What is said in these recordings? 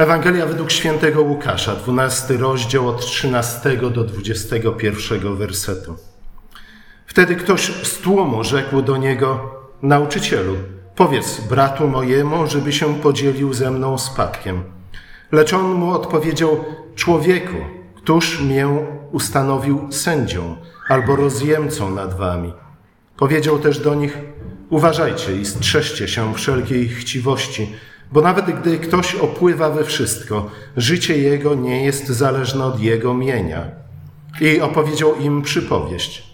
Ewangelia według świętego Łukasza, 12 rozdział od 13 do 21 wersetu. Wtedy ktoś z tłumu rzekł do niego: Nauczycielu, powiedz bratu mojemu, żeby się podzielił ze mną spadkiem. Lecz on mu odpowiedział: Człowieku, któż mię ustanowił sędzią albo rozjemcą nad wami? Powiedział też do nich: Uważajcie i strzeżcie się wszelkiej chciwości, bo nawet gdy ktoś opływa we wszystko, życie jego nie jest zależne od jego mienia. I opowiedział im przypowieść.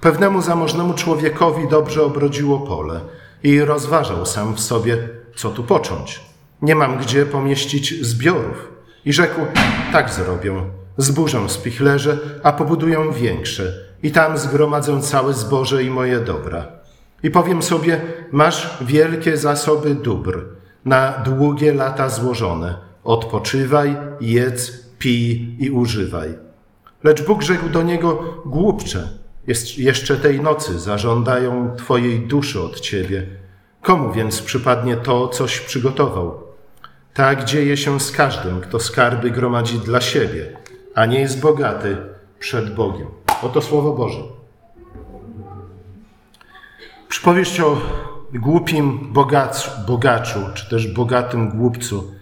Pewnemu zamożnemu człowiekowi dobrze obrodziło pole i rozważał sam w sobie, co tu począć. Nie mam gdzie pomieścić zbiorów. I rzekł: Tak zrobię. Zburzę spichlerze, a pobuduję większe, i tam zgromadzę całe zboże i moje dobra. I powiem sobie: Masz wielkie zasoby dóbr, na długie lata złożone. Odpoczywaj, jedz, pij i używaj. Lecz Bóg rzekł do niego: Głupcze, jest jeszcze tej nocy zażądają Twojej duszy od Ciebie. Komu więc przypadnie to, coś przygotował? Tak dzieje się z każdym, kto skarby gromadzi dla siebie, a nie jest bogaty przed Bogiem. Oto Słowo Boże. Przypowieść o głupim bogaczu, bogaczu, czy też bogatym głupcu.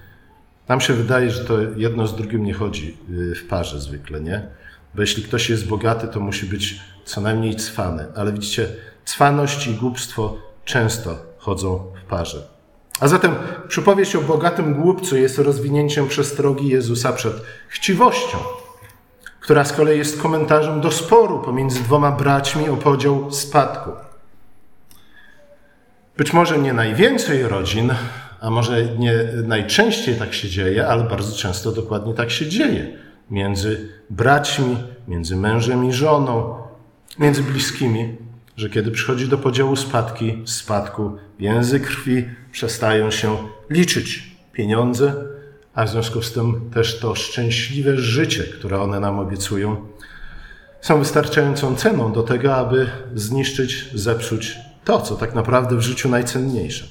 Nam się wydaje, że to jedno z drugim nie chodzi y, w parze zwykle, nie? Bo jeśli ktoś jest bogaty, to musi być co najmniej cwany. Ale widzicie, cwaność i głupstwo często chodzą w parze. A zatem przypowieść o bogatym głupcu jest rozwinięciem przestrogi Jezusa przed chciwością, która z kolei jest komentarzem do sporu pomiędzy dwoma braćmi o podział spadku. Być może nie najwięcej rodzin, a może nie najczęściej tak się dzieje, ale bardzo często dokładnie tak się dzieje między braćmi, między mężem i żoną, między bliskimi, że kiedy przychodzi do podziału spadki, spadku, więzy krwi przestają się liczyć. Pieniądze, a w związku z tym też to szczęśliwe życie, które one nam obiecują, są wystarczającą ceną do tego, aby zniszczyć, zepsuć to, co tak naprawdę w życiu najcenniejsze.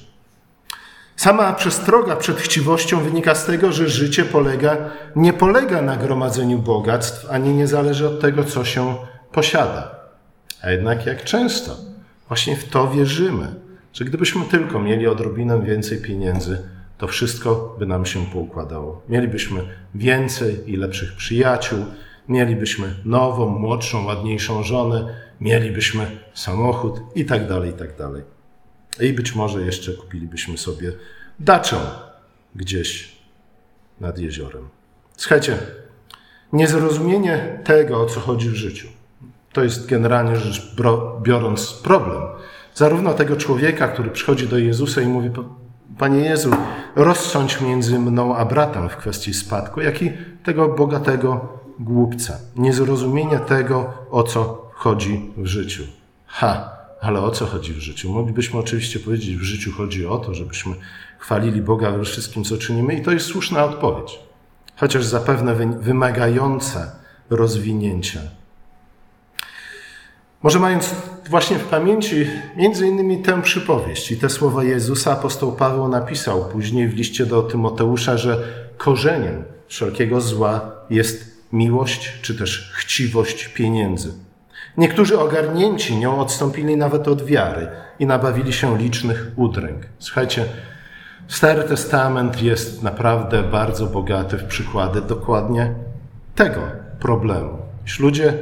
Sama przestroga przed chciwością wynika z tego, że życie polega, nie polega na gromadzeniu bogactw, ani nie zależy od tego, co się posiada. A jednak jak często właśnie w to wierzymy, że gdybyśmy tylko mieli odrobinę więcej pieniędzy, to wszystko by nam się poukładało. Mielibyśmy więcej i lepszych przyjaciół, mielibyśmy nową, młodszą, ładniejszą żonę, mielibyśmy samochód i tak dalej, i tak dalej. I być może jeszcze kupilibyśmy sobie daczę gdzieś nad jeziorem. Słuchajcie, niezrozumienie tego, o co chodzi w życiu, to jest generalnie rzecz biorąc problem. Zarówno tego człowieka, który przychodzi do Jezusa i mówi: Panie Jezu, rozsądź między mną a bratem w kwestii spadku, jak i tego bogatego głupca. Niezrozumienie tego, o co chodzi w życiu. Ha, ale o co chodzi w życiu? Moglibyśmy oczywiście powiedzieć, w życiu chodzi o to, żebyśmy chwalili Boga we wszystkim, co czynimy, i to jest słuszna odpowiedź, chociaż zapewne wymagająca rozwinięcia. Może mając właśnie w pamięci między innymi tę przypowieść i te słowa Jezusa, apostoł Paweł napisał później w liście do Tymoteusza, że korzeniem wszelkiego zła jest miłość czy też chciwość pieniędzy. Niektórzy ogarnięci nią odstąpili nawet od wiary i nabawili się licznych udręk. Słuchajcie, Stary Testament jest naprawdę bardzo bogaty w przykłady dokładnie tego problemu. Ludzie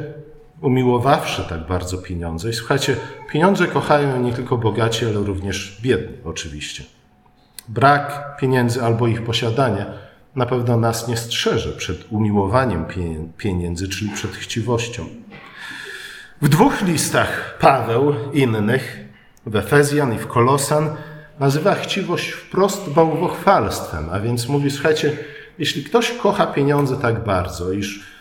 umiłowawszy tak bardzo pieniądze, i słuchajcie, pieniądze kochają nie tylko bogaci, ale również biedni oczywiście. Brak pieniędzy albo ich posiadanie na pewno nas nie strzeże przed umiłowaniem pieniędzy, czyli przed chciwością. W dwóch listach Paweł innych, w Efezjan i w Kolosan, nazywa chciwość wprost bałwochwalstwem, a więc mówi, słuchajcie, jeśli ktoś kocha pieniądze tak bardzo, iż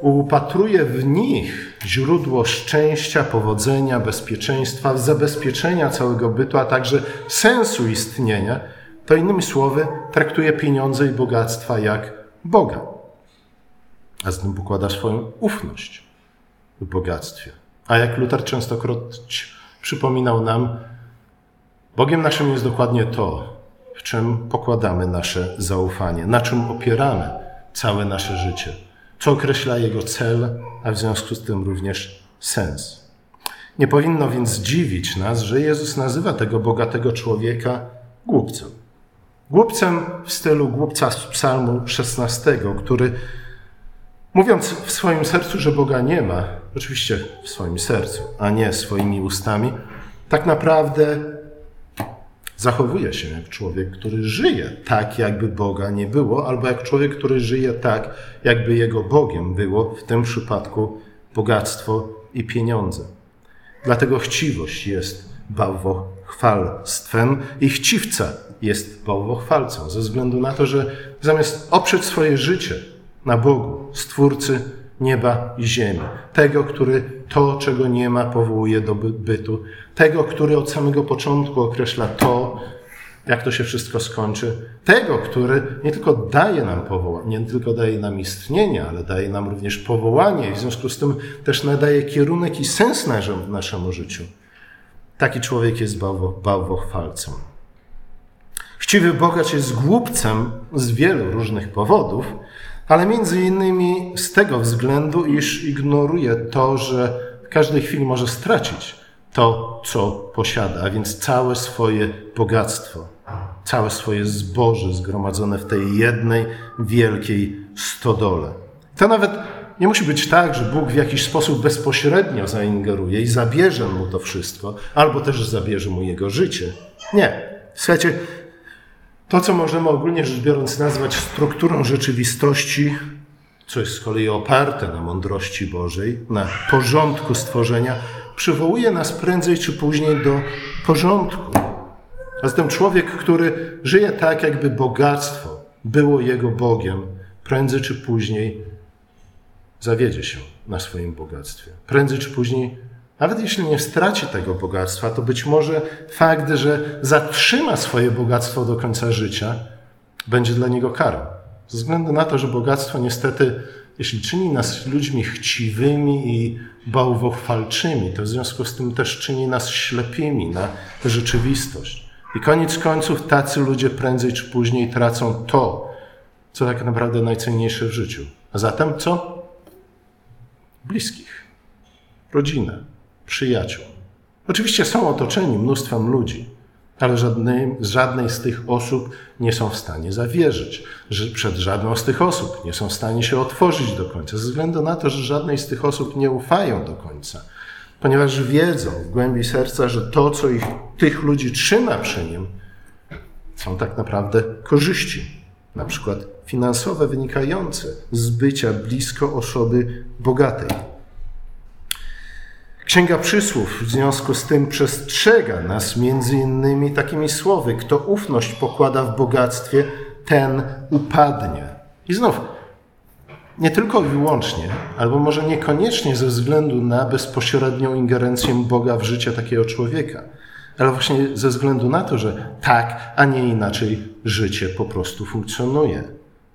upatruje w nich źródło szczęścia, powodzenia, bezpieczeństwa, zabezpieczenia całego bytu, a także sensu istnienia, to innymi słowy traktuje pieniądze i bogactwa jak Boga. A z tym pokłada swoją ufność w bogactwie. A jak Luther częstokroć przypominał nam, Bogiem naszym jest dokładnie to, w czym pokładamy nasze zaufanie, na czym opieramy całe nasze życie, co określa jego cel, a w związku z tym również sens. Nie powinno więc dziwić nas, że Jezus nazywa tego bogatego człowieka głupcem. Głupcem w stylu głupca z Psalmu 16, który mówiąc w swoim sercu, że Boga nie ma, oczywiście w swoim sercu, a nie swoimi ustami, tak naprawdę zachowuje się jak człowiek, który żyje tak, jakby Boga nie było, albo jak człowiek, który żyje tak, jakby jego Bogiem było, w tym przypadku bogactwo i pieniądze. Dlatego chciwość jest bałwochwalstwem i chciwca jest bałwochwalcą, ze względu na to, że zamiast oprzeć swoje życie na Bogu, Stwórcy nieba i ziemi, tego, który to, czego nie ma, powołuje do bytu, tego, który od samego początku określa to, jak to się wszystko skończy, tego, który nie tylko daje nam powołanie, nie tylko daje nam istnienie, ale daje nam również powołanie i w związku z tym też nadaje kierunek i sens naszemu życiu. Taki człowiek jest bałwo, bałwochwalcą. Chciwy bogacz jest głupcem z wielu różnych powodów, ale między innymi z tego względu, iż ignoruje to, że w każdej chwili może stracić to, co posiada, a więc całe swoje bogactwo, całe swoje zboże zgromadzone w tej jednej wielkiej stodole. To nawet nie musi być tak, że Bóg w jakiś sposób bezpośrednio zaingeruje i zabierze mu to wszystko, albo też zabierze mu jego życie. Nie. Słuchajcie, to, co możemy ogólnie rzecz biorąc nazwać strukturą rzeczywistości, co jest z kolei oparte na mądrości Bożej, na porządku stworzenia, przywołuje nas prędzej czy później do porządku. A zatem człowiek, który żyje tak, jakby bogactwo było jego Bogiem, prędzej czy później zawiedzie się na swoim bogactwie. Prędzej czy później nawet jeśli nie straci tego bogactwa, to być może fakt, że zatrzyma swoje bogactwo do końca życia, będzie dla niego karą. Ze względu na to, że bogactwo niestety, jeśli czyni nas ludźmi chciwymi i bałwochwalczymi, to w związku z tym też czyni nas ślepymi na rzeczywistość. I koniec końców tacy ludzie prędzej czy później tracą to, co tak naprawdę najcenniejsze w życiu. A zatem co? Bliskich, rodzinę, przyjaciół. Oczywiście są otoczeni mnóstwem ludzi, ale żadnej, żadnej z tych osób nie są w stanie zawierzyć. Przed żadną z tych osób nie są w stanie się otworzyć do końca, ze względu na to, że żadnej z tych osób nie ufają do końca, ponieważ wiedzą w głębi serca, że to, co ich, tych ludzi trzyma przy nim, są tak naprawdę korzyści, na przykład finansowe, wynikające z bycia blisko osoby bogatej. Księga Przysłów w związku z tym przestrzega nas między innymi takimi słowy: Kto ufność pokłada w bogactwie, ten upadnie. I znów, nie tylko i wyłącznie, albo może niekoniecznie ze względu na bezpośrednią ingerencję Boga w życie takiego człowieka, ale właśnie ze względu na to, że tak, a nie inaczej życie po prostu funkcjonuje.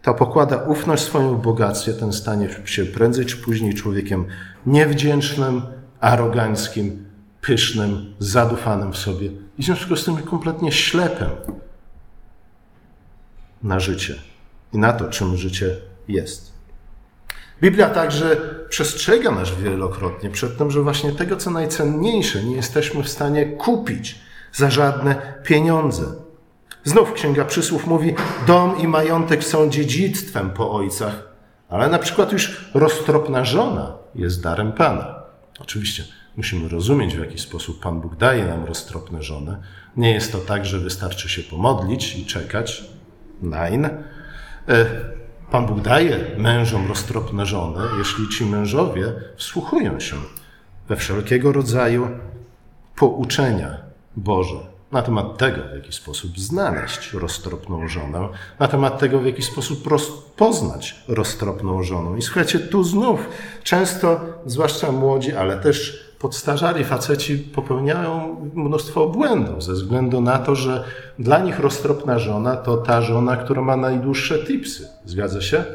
To pokłada ufność swoją w bogactwie, ten stanie się prędzej czy później człowiekiem niewdzięcznym, aroganckim, pysznym, zadufanym w sobie i w związku z tym kompletnie ślepym na życie i na to, czym życie jest. Biblia także przestrzega nas wielokrotnie przed tym, że właśnie tego, co najcenniejsze, nie jesteśmy w stanie kupić za żadne pieniądze. Znów Księga Przysłów mówi, dom i majątek są dziedzictwem po ojcach, ale na przykład już roztropna żona jest darem Pana. Oczywiście musimy rozumieć, w jaki sposób Pan Bóg daje nam roztropne żony. Nie jest to tak, że wystarczy się pomodlić i czekać. Nein. E, Pan Bóg daje mężom roztropne żony, jeśli ci mężowie wsłuchują się we wszelkiego rodzaju pouczenia Boże na temat tego, w jaki sposób znaleźć roztropną żonę, na temat tego, w jaki sposób poznać roztropną żonę. I słuchajcie, tu znów często, zwłaszcza młodzi, ale też podstarzali faceci popełniają mnóstwo błędów ze względu na to, że dla nich roztropna żona to ta żona, która ma najdłuższe tipsy. Zgadza się?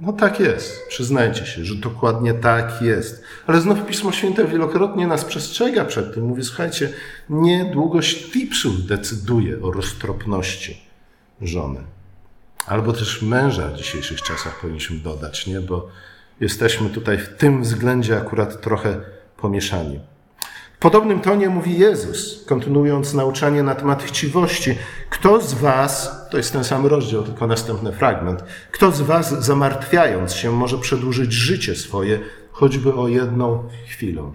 No tak jest, przyznajcie się, że dokładnie tak jest. Ale znów Pismo Święte wielokrotnie nas przestrzega przed tym. Mówi, słuchajcie, nie długość tipsów decyduje o roztropności żony. Albo też męża w dzisiejszych czasach powinniśmy dodać, nie? Bo jesteśmy tutaj w tym względzie akurat trochę pomieszani. W podobnym tonie mówi Jezus, kontynuując nauczanie na temat chciwości. Kto z Was, to jest ten sam rozdział, tylko następny fragment, kto z Was zamartwiając się może przedłużyć życie swoje, choćby o jedną chwilę?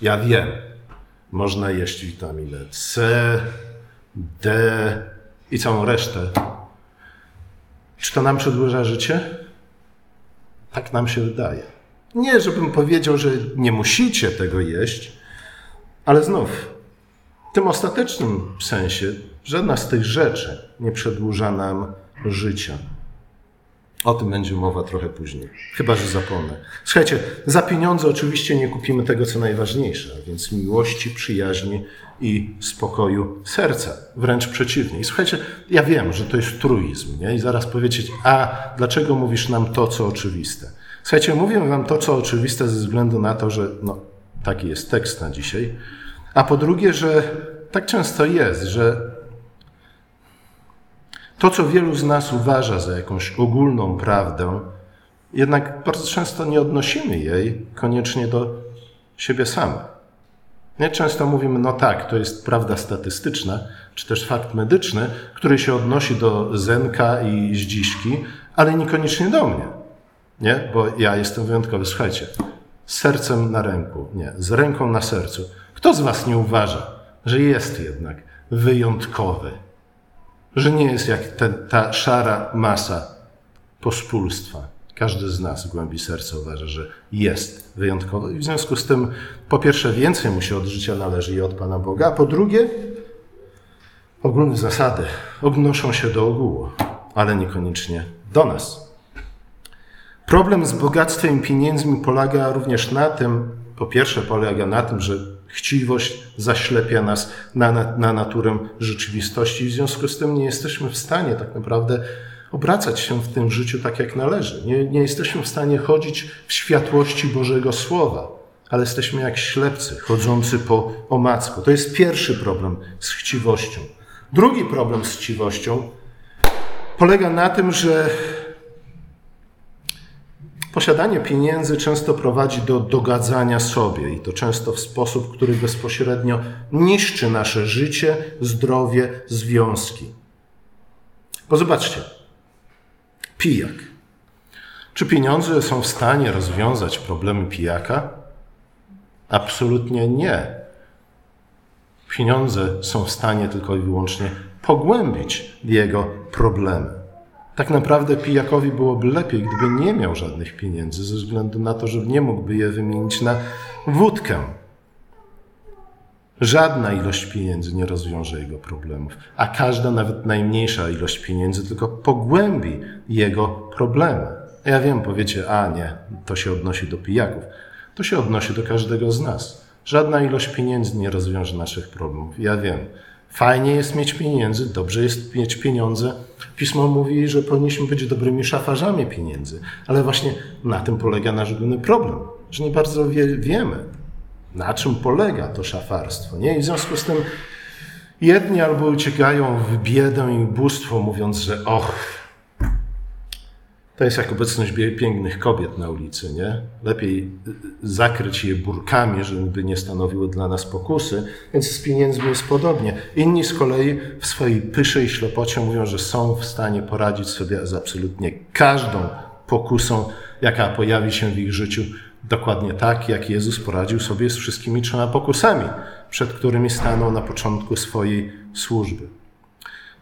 Ja wiem, można jeść witaminę C, D i całą resztę. Czy to nam przedłuża życie? Tak nam się wydaje. Nie, żebym powiedział, że nie musicie tego jeść, ale znów, w tym ostatecznym sensie, żadna z tych rzeczy nie przedłuża nam życia. O tym będzie mowa trochę później, chyba że zapomnę. Słuchajcie, za pieniądze oczywiście nie kupimy tego, co najważniejsze, a więc miłości, przyjaźni i spokoju serca. Wręcz przeciwnie. I słuchajcie, ja wiem, że to jest truizm, nie? I zaraz powiecie, a dlaczego mówisz nam to, co oczywiste? Słuchajcie, mówię wam to, co oczywiste ze względu na to, że no, taki jest tekst na dzisiaj. A po drugie, że tak często jest, że to, co wielu z nas uważa za jakąś ogólną prawdę, jednak bardzo często nie odnosimy jej koniecznie do siebie samych. Nie często mówimy, no tak, to jest prawda statystyczna, czy też fakt medyczny, który się odnosi do Zenka i Zdziszki, ale niekoniecznie do mnie. Nie? Bo ja jestem wyjątkowy. Słuchajcie, z sercem na ręku, nie, z ręką na sercu. Kto z Was nie uważa, że jest jednak wyjątkowy? Że nie jest jak ta szara masa pospólstwa. Każdy z nas w głębi serca uważa, że jest wyjątkowy i w związku z tym po pierwsze więcej mu się od życia należy i od Pana Boga, a po drugie ogólne zasady odnoszą się do ogółu, ale niekoniecznie do nas. Problem z bogactwem i pieniędzmi polega również na tym, po pierwsze polega na tym, że chciwość zaślepia nas na, na, na naturę rzeczywistości i w związku z tym nie jesteśmy w stanie tak naprawdę obracać się w tym życiu tak, jak należy. Nie, nie jesteśmy w stanie chodzić w światłości Bożego Słowa, ale jesteśmy jak ślepcy, chodzący po omacku. To jest pierwszy problem z chciwością. Drugi problem z chciwością polega na tym, że Posiadanie pieniędzy często prowadzi do dogadzania sobie i to często w sposób, który bezpośrednio niszczy nasze życie, zdrowie, związki. Bo zobaczcie, pijak. Czy pieniądze są w stanie rozwiązać problemy pijaka? Absolutnie nie. Pieniądze są w stanie tylko i wyłącznie pogłębić jego problemy. Tak naprawdę pijakowi byłoby lepiej, gdyby nie miał żadnych pieniędzy, ze względu na to, że nie mógłby je wymienić na wódkę. Żadna ilość pieniędzy nie rozwiąże jego problemów, a każda, nawet najmniejsza ilość pieniędzy, tylko pogłębi jego problemy. Ja wiem, powiecie, a nie, to się odnosi do pijaków. To się odnosi do każdego z nas. Żadna ilość pieniędzy nie rozwiąże naszych problemów. Ja wiem. Fajnie jest mieć pieniędzy, dobrze jest mieć pieniądze. Pismo mówi, że powinniśmy być dobrymi szafarzami pieniędzy, ale właśnie na tym polega nasz główny problem, że nie bardzo wie, wiemy, na czym polega to szafarstwo. Nie? I w związku z tym jedni albo uciekają w biedę i ubóstwo, mówiąc, że och, to jest jak obecność pięknych kobiet na ulicy, nie? Lepiej zakryć je burkami, żeby nie stanowiły dla nas pokusy, więc z pieniędzmi jest podobnie. Inni z kolei w swojej pysze i ślepocie mówią, że są w stanie poradzić sobie z absolutnie każdą pokusą, jaka pojawi się w ich życiu, dokładnie tak, jak Jezus poradził sobie z wszystkimi trzema pokusami, przed którymi stanął na początku swojej służby.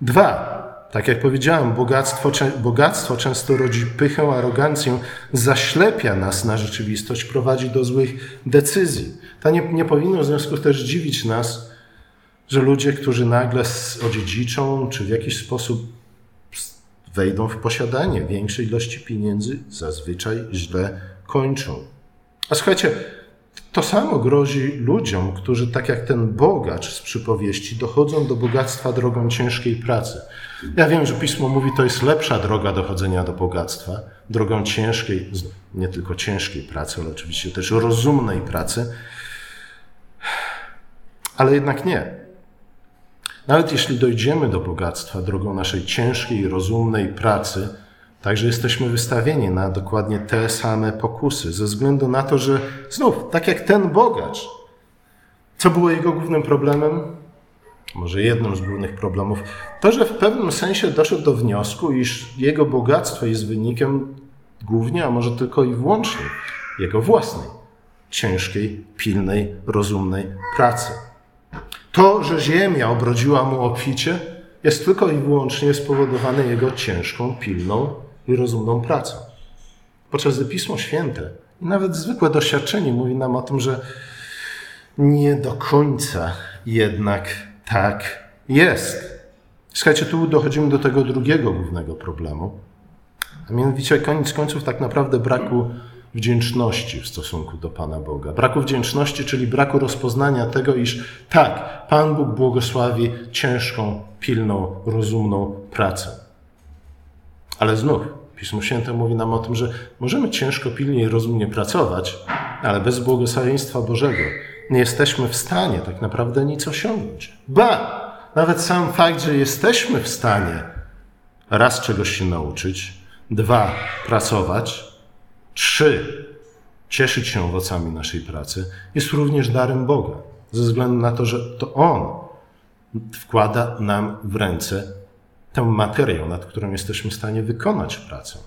Dwa, tak jak powiedziałem, bogactwo, bogactwo często rodzi pychę, arogancję, zaślepia nas na rzeczywistość, prowadzi do złych decyzji. To nie, nie powinno w związku też dziwić nas, że ludzie, którzy nagle odziedziczą, czy w jakiś sposób wejdą w posiadanie większej ilości pieniędzy, zazwyczaj źle kończą. A słuchajcie, To samo grozi ludziom, którzy tak jak ten bogacz z przypowieści dochodzą do bogactwa drogą ciężkiej pracy. Ja wiem, że pismo mówi, to jest lepsza droga dochodzenia do bogactwa, drogą ciężkiej, nie tylko ciężkiej pracy, ale oczywiście też rozumnej pracy. Ale jednak nie. Nawet jeśli dojdziemy do bogactwa drogą naszej ciężkiej, rozumnej pracy, także jesteśmy wystawieni na dokładnie te same pokusy, ze względu na to, że znów, tak jak ten bogacz, co było jego głównym problemem? Może jednym z głównych problemów, to, że w pewnym sensie doszedł do wniosku, iż jego bogactwo jest wynikiem głównie, a może tylko i wyłącznie jego własnej, ciężkiej, pilnej, rozumnej pracy. To, że ziemia obrodziła mu obficie, jest tylko i wyłącznie spowodowane jego ciężką, pilną i rozumną pracą. Podczas gdy Pismo Święte i nawet zwykłe doświadczenie mówi nam o tym, że nie do końca jednak tak jest. Słuchajcie, tu dochodzimy do tego drugiego głównego problemu, a mianowicie koniec końców tak naprawdę braku wdzięczności w stosunku do Pana Boga. Braku wdzięczności, czyli braku rozpoznania tego, iż tak, Pan Bóg błogosławi ciężką, pilną, rozumną pracę. Ale znów, Pismo Święte mówi nam o tym, że możemy ciężko, pilnie i rozumnie pracować, ale bez błogosławieństwa Bożego nie jesteśmy w stanie tak naprawdę nic osiągnąć. Ba, nawet sam fakt, że jesteśmy w stanie raz czegoś się nauczyć, dwa pracować, Trzy, cieszyć się owocami naszej pracy jest również darem Boga, ze względu na to, że to On wkłada nam w ręce tę materię, nad którą jesteśmy w stanie wykonać pracę.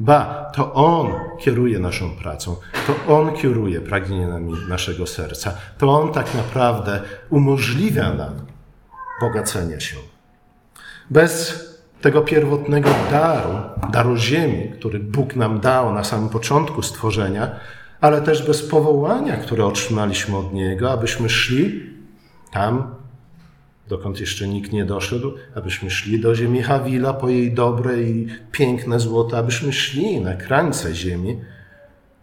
Ba, to On kieruje naszą pracą, to On kieruje pragnieniami naszego serca, to On tak naprawdę umożliwia nam bogacenie się. Bez tego pierwotnego daru, daru ziemi, który Bóg nam dał na samym początku stworzenia, ale też bez powołania, które otrzymaliśmy od Niego, abyśmy szli tam, dokąd jeszcze nikt nie doszedł, abyśmy szli do ziemi Hawila po jej dobre i piękne złoto, abyśmy szli na krańce ziemi.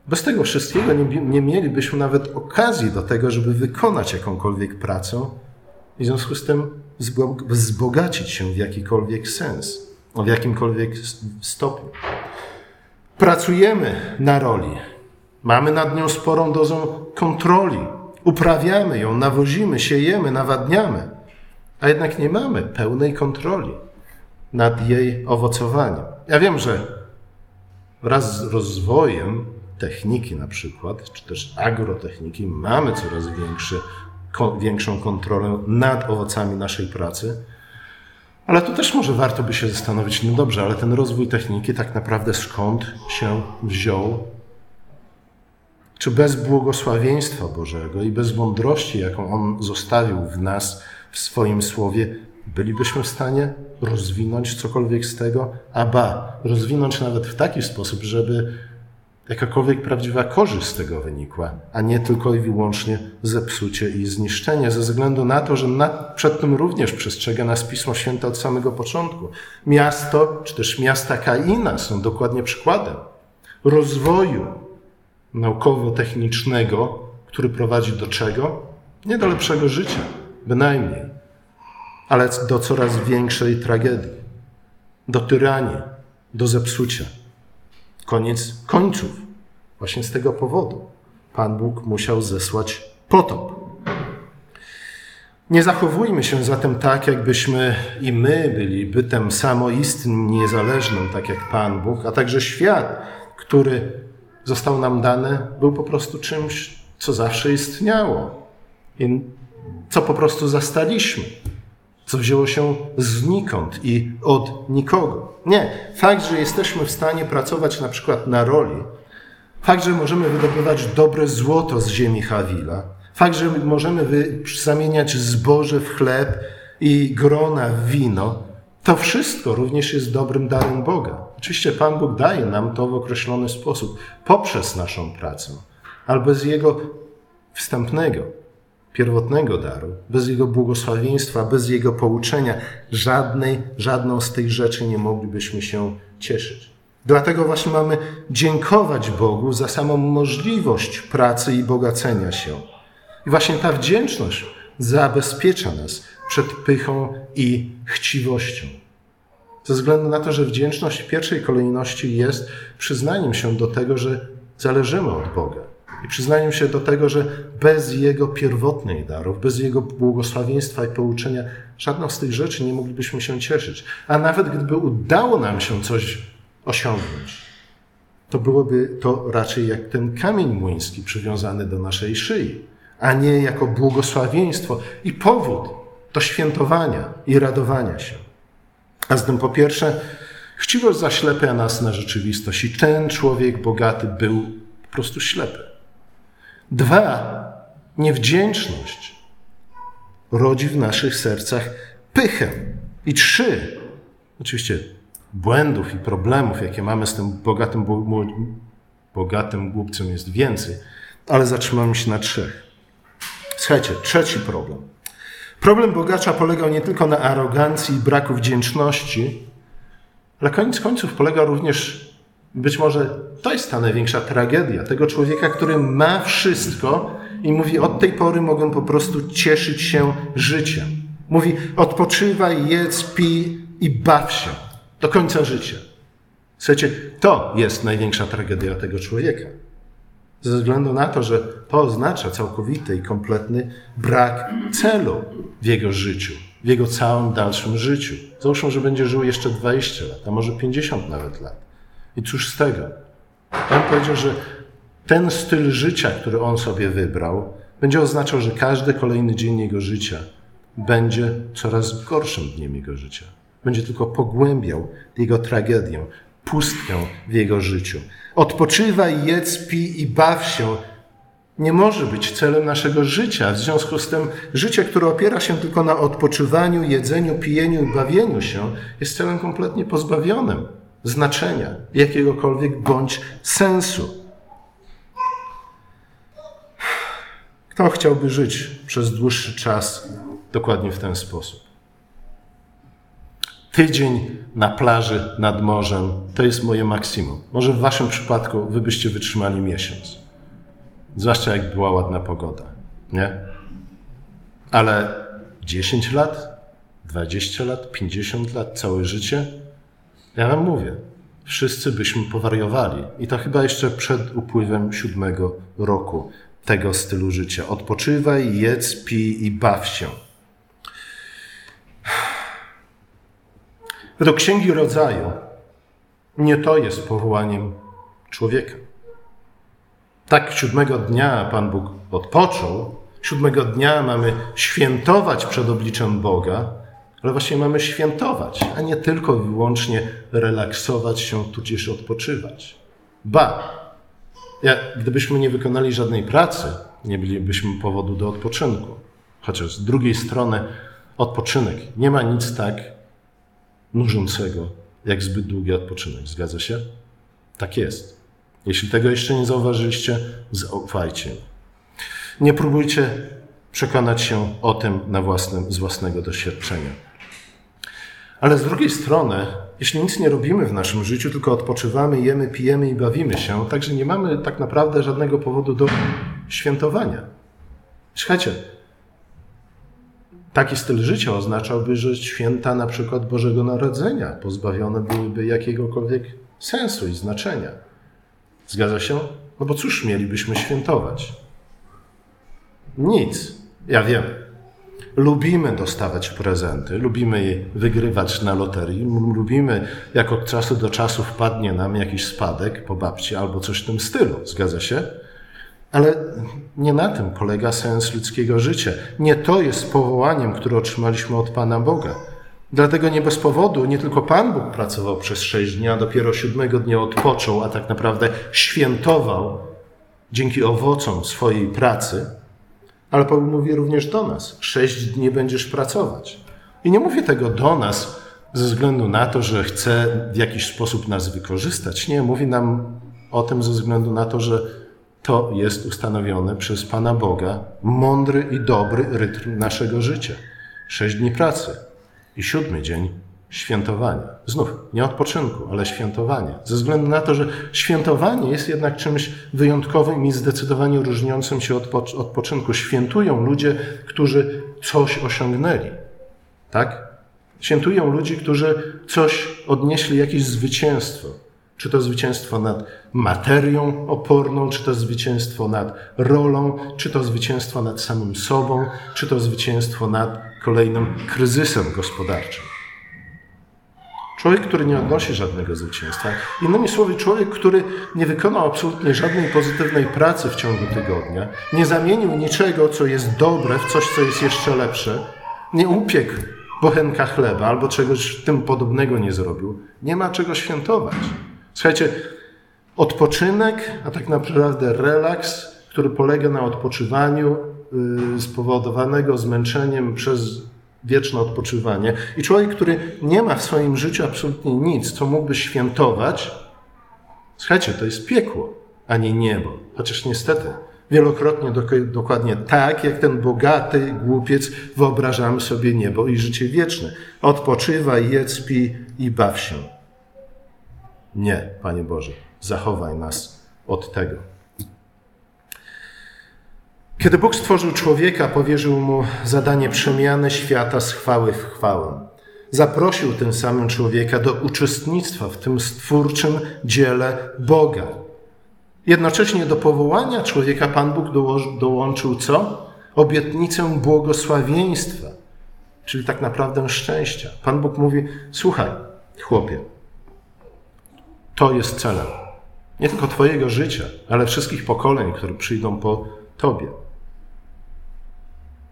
Bez tego wszystkiego nie, nie mielibyśmy nawet okazji do tego, żeby wykonać jakąkolwiek pracę. I w związku z tym wzbogacić się w jakikolwiek sens, w jakimkolwiek stopniu. Pracujemy na roli, mamy nad nią sporą dozą kontroli, uprawiamy ją, nawozimy, siejemy, nawadniamy, a jednak nie mamy pełnej kontroli nad jej owocowaniem. Ja wiem, że wraz z rozwojem techniki na przykład, czy też agrotechniki, mamy coraz większy większą kontrolę nad owocami naszej pracy. Ale tu też może warto by się zastanowić, no dobrze, ale ten rozwój techniki tak naprawdę skąd się wziął? Czy bez błogosławieństwa Bożego i bez mądrości, jaką On zostawił w nas w swoim słowie, bylibyśmy w stanie rozwinąć cokolwiek z tego? A ba, rozwinąć nawet w taki sposób, żeby jakakolwiek prawdziwa korzyść z tego wynikła, a nie tylko i wyłącznie zepsucie i zniszczenie, ze względu na to, że nad, przed tym również przestrzega nas Pismo Święte od samego początku. Miasto, czy też miasta Kaina są dokładnie przykładem rozwoju naukowo-technicznego, który prowadzi do czego? Nie do lepszego życia, bynajmniej, ale do coraz większej tragedii, do tyranii, do zepsucia. Koniec końców. Właśnie z tego powodu Pan Bóg musiał zesłać potop. Nie zachowujmy się zatem tak, jakbyśmy i my byli bytem samoistnym, niezależnym, tak jak Pan Bóg, a także świat, który został nam dany, był po prostu czymś, co zawsze istniało i co po prostu zastaliśmy co wzięło się znikąd i od nikogo. Nie, fakt, że jesteśmy w stanie pracować na przykład na roli, fakt, że możemy wydobywać dobre złoto z ziemi Hawila, fakt, że możemy zamieniać zboże w chleb i grona w wino, to wszystko również jest dobrym darem Boga. Oczywiście Pan Bóg daje nam to w określony sposób, poprzez naszą pracę, albo bez Jego wstępnego pierwotnego daru, bez Jego błogosławieństwa, bez Jego pouczenia, żadnej, żadną z tych rzeczy nie moglibyśmy się cieszyć. Dlatego właśnie mamy dziękować Bogu za samą możliwość pracy i bogacenia się. I właśnie ta wdzięczność zabezpiecza nas przed pychą i chciwością. Ze względu na to, że wdzięczność w pierwszej kolejności jest przyznaniem się do tego, że zależymy od Boga. I przyznaniem się do tego, że bez Jego pierwotnych darów, bez Jego błogosławieństwa i pouczenia, żadną z tych rzeczy nie moglibyśmy się cieszyć. A nawet gdyby udało nam się coś osiągnąć, to byłoby to raczej jak ten kamień młyński przywiązany do naszej szyi, a nie jako błogosławieństwo i powód do świętowania i radowania się. A zatem po pierwsze, chciwość zaślepia nas na rzeczywistość i ten człowiek bogaty był po prostu ślepy. Dwa, niewdzięczność rodzi w naszych sercach pychę. I trzy, oczywiście błędów i problemów, jakie mamy z tym bogatym, bogatym głupcem jest więcej, ale zatrzymamy się na trzech. Słuchajcie, trzeci problem. Problem bogacza polegał nie tylko na arogancji i braku wdzięczności, ale koniec końców polega również, być może to jest ta największa tragedia tego człowieka, który ma wszystko i mówi: Od tej pory mogę po prostu cieszyć się życiem. Mówi: Odpoczywaj, jedz, pij i baw się do końca życia. Słuchajcie, to jest największa tragedia tego człowieka. Ze względu na to, że to oznacza całkowity i kompletny brak celu w jego życiu, w jego całym dalszym życiu. Załóżmy, że będzie żył jeszcze 20 lat, a może 50 nawet lat. I cóż z tego? On powiedział, że ten styl życia, który on sobie wybrał, będzie oznaczał, że każdy kolejny dzień jego życia będzie coraz gorszym dniem jego życia. Będzie tylko pogłębiał jego tragedię, pustkę w jego życiu. Odpoczywaj, jedz, pij i baw się nie może być celem naszego życia. W związku z tym życie, które opiera się tylko na odpoczywaniu, jedzeniu, pijeniu i bawieniu się, jest celem kompletnie pozbawionym znaczenia, jakiegokolwiek bądź sensu. Kto chciałby żyć przez dłuższy czas dokładnie w ten sposób? Tydzień na plaży nad morzem to jest moje maksimum. Może w Waszym przypadku Wy byście wytrzymali miesiąc. Zwłaszcza jak była ładna pogoda, nie? Ale 10 lat, 20 lat, 50 lat, całe życie? Ja Wam mówię, wszyscy byśmy powariowali. I to chyba jeszcze przed upływem siódmego roku tego stylu życia. Odpoczywaj, jedz, pij i baw się. Według Księgi Rodzaju nie to jest powołaniem człowieka. Tak siódmego dnia Pan Bóg odpoczął, siódmego dnia mamy świętować przed obliczem Boga, ale właśnie mamy świętować, a nie tylko wyłącznie relaksować się, tudzież odpoczywać. Ba, ja, gdybyśmy nie wykonali żadnej pracy, nie mielibyśmy powodu do odpoczynku. Chociaż z drugiej strony odpoczynek nie ma nic tak nużącego, jak zbyt długi odpoczynek. Zgadza się? Tak jest. Jeśli tego jeszcze nie zauważyliście, zaufajcie. Nie próbujcie przekonać się o tym na własnym, z własnego doświadczenia. Ale z drugiej strony, jeśli nic nie robimy w naszym życiu, tylko odpoczywamy, jemy, pijemy i bawimy się, także nie mamy tak naprawdę żadnego powodu do świętowania. Słuchajcie, taki styl życia oznaczałby, że święta na przykład Bożego Narodzenia pozbawione byłyby jakiegokolwiek sensu i znaczenia. Zgadza się? No bo cóż mielibyśmy świętować? Nic. Ja wiem. Lubimy dostawać prezenty, lubimy wygrywać na loterii, lubimy, jak od czasu do czasu wpadnie nam jakiś spadek po babci albo coś w tym stylu. Zgadza się? Ale nie na tym polega sens ludzkiego życia. Nie to jest powołaniem, które otrzymaliśmy od Pana Boga. Dlatego nie bez powodu nie tylko Pan Bóg pracował przez sześć dni, a dopiero siódmego dnia odpoczął, a tak naprawdę świętował dzięki owocom swojej pracy. Ale Paweł mówi również do nas: sześć dni będziesz pracować. I nie mówię tego do nas ze względu na to, że chce w jakiś sposób nas wykorzystać. Nie, mówi nam o tym ze względu na to, że to jest ustanowione przez Pana Boga mądry i dobry rytm naszego życia. Sześć dni pracy i siódmy dzień świętowania. Znów, nie odpoczynku, ale świętowania. Ze względu na to, że świętowanie jest jednak czymś wyjątkowym i zdecydowanie różniącym się od odpoczynku. Świętują ludzie, którzy coś osiągnęli. Tak? Świętują ludzi, którzy coś odnieśli, jakieś zwycięstwo. Czy to zwycięstwo nad materią oporną, czy to zwycięstwo nad rolą, czy to zwycięstwo nad samym sobą, czy to zwycięstwo nad kolejnym kryzysem gospodarczym. Człowiek, który nie odnosi żadnego zwycięstwa. Innymi słowy, człowiek, który nie wykonał absolutnie żadnej pozytywnej pracy w ciągu tygodnia, nie zamienił niczego, co jest dobre, w coś, co jest jeszcze lepsze, nie upiekł bochenka chleba albo czegoś tym podobnego nie zrobił, nie ma czego świętować. Słuchajcie, odpoczynek, a tak naprawdę relaks, który polega na odpoczywaniu yy, spowodowanego zmęczeniem przez wieczne odpoczywanie. I człowiek, który nie ma w swoim życiu absolutnie nic, co mógłby świętować, słuchajcie, to jest piekło, a nie niebo. Chociaż niestety, wielokrotnie dokładnie tak, jak ten bogaty głupiec wyobrażamy sobie niebo i życie wieczne. Odpoczywaj, jedz, pi i baw się. Nie, Panie Boże, zachowaj nas od tego. Kiedy Bóg stworzył człowieka, powierzył mu zadanie przemiany świata z chwały w chwałę. Zaprosił tym samym człowieka do uczestnictwa w tym stwórczym dziele Boga. Jednocześnie do powołania człowieka Pan Bóg dołączył co? Obietnicę błogosławieństwa, czyli tak naprawdę szczęścia. Pan Bóg mówi: Słuchaj, chłopie, to jest celem nie tylko Twojego życia, ale wszystkich pokoleń, które przyjdą po Tobie.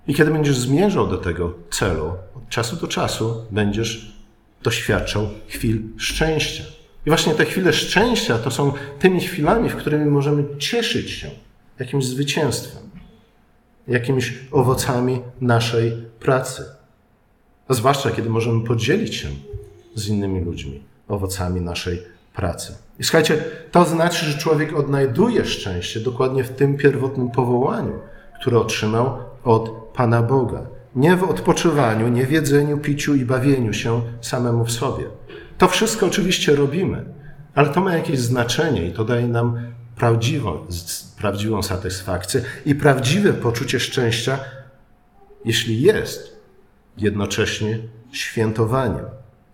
I kiedy będziesz zmierzał do tego celu, od czasu do czasu będziesz doświadczał chwil szczęścia. I właśnie te chwile szczęścia to są tymi chwilami, w którymi możemy cieszyć się jakimś zwycięstwem, jakimiś owocami naszej pracy. A zwłaszcza kiedy możemy podzielić się z innymi ludźmi owocami naszej pracy. I słuchajcie, to znaczy, że człowiek odnajduje szczęście dokładnie w tym pierwotnym powołaniu, które otrzymał od Pana Boga. Nie w odpoczywaniu, nie w jedzeniu, piciu i bawieniu się samemu w sobie. To wszystko oczywiście robimy, ale to ma jakieś znaczenie i to daje nam prawdziwą, prawdziwą satysfakcję i prawdziwe poczucie szczęścia, jeśli jest jednocześnie świętowaniem,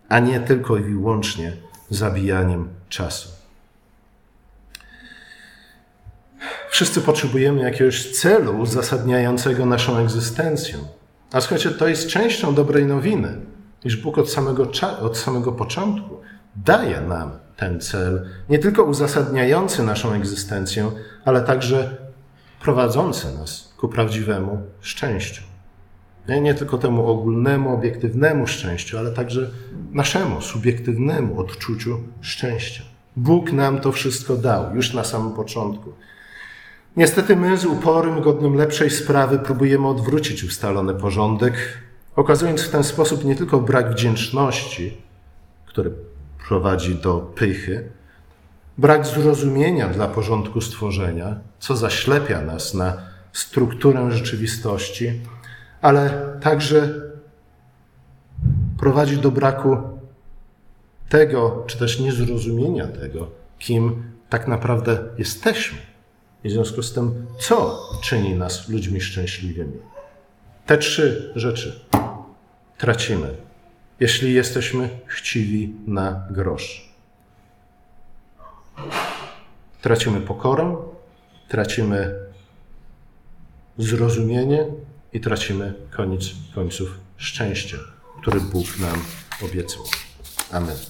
a nie tylko i wyłącznie zabijaniem czasu. Wszyscy potrzebujemy jakiegoś celu uzasadniającego naszą egzystencję. A słuchajcie, to jest częścią dobrej nowiny, iż Bóg od samego, od samego początku daje nam ten cel, nie tylko uzasadniający naszą egzystencję, ale także prowadzący nas ku prawdziwemu szczęściu. Nie, nie tylko temu ogólnemu, obiektywnemu szczęściu, ale także naszemu subiektywnemu odczuciu szczęścia. Bóg nam to wszystko dał już na samym początku. Niestety my z uporem godnym lepszej sprawy próbujemy odwrócić ustalony porządek, okazując w ten sposób nie tylko brak wdzięczności, który prowadzi do pychy, brak zrozumienia dla porządku stworzenia, co zaślepia nas na strukturę rzeczywistości, ale także prowadzi do braku tego, czy też niezrozumienia tego, kim tak naprawdę jesteśmy. I w związku z tym, co czyni nas ludźmi szczęśliwymi? Te trzy rzeczy tracimy, jeśli jesteśmy chciwi na grosz. Tracimy pokorę, tracimy zrozumienie i tracimy koniec końców szczęście, które Bóg nam obiecał. Amen.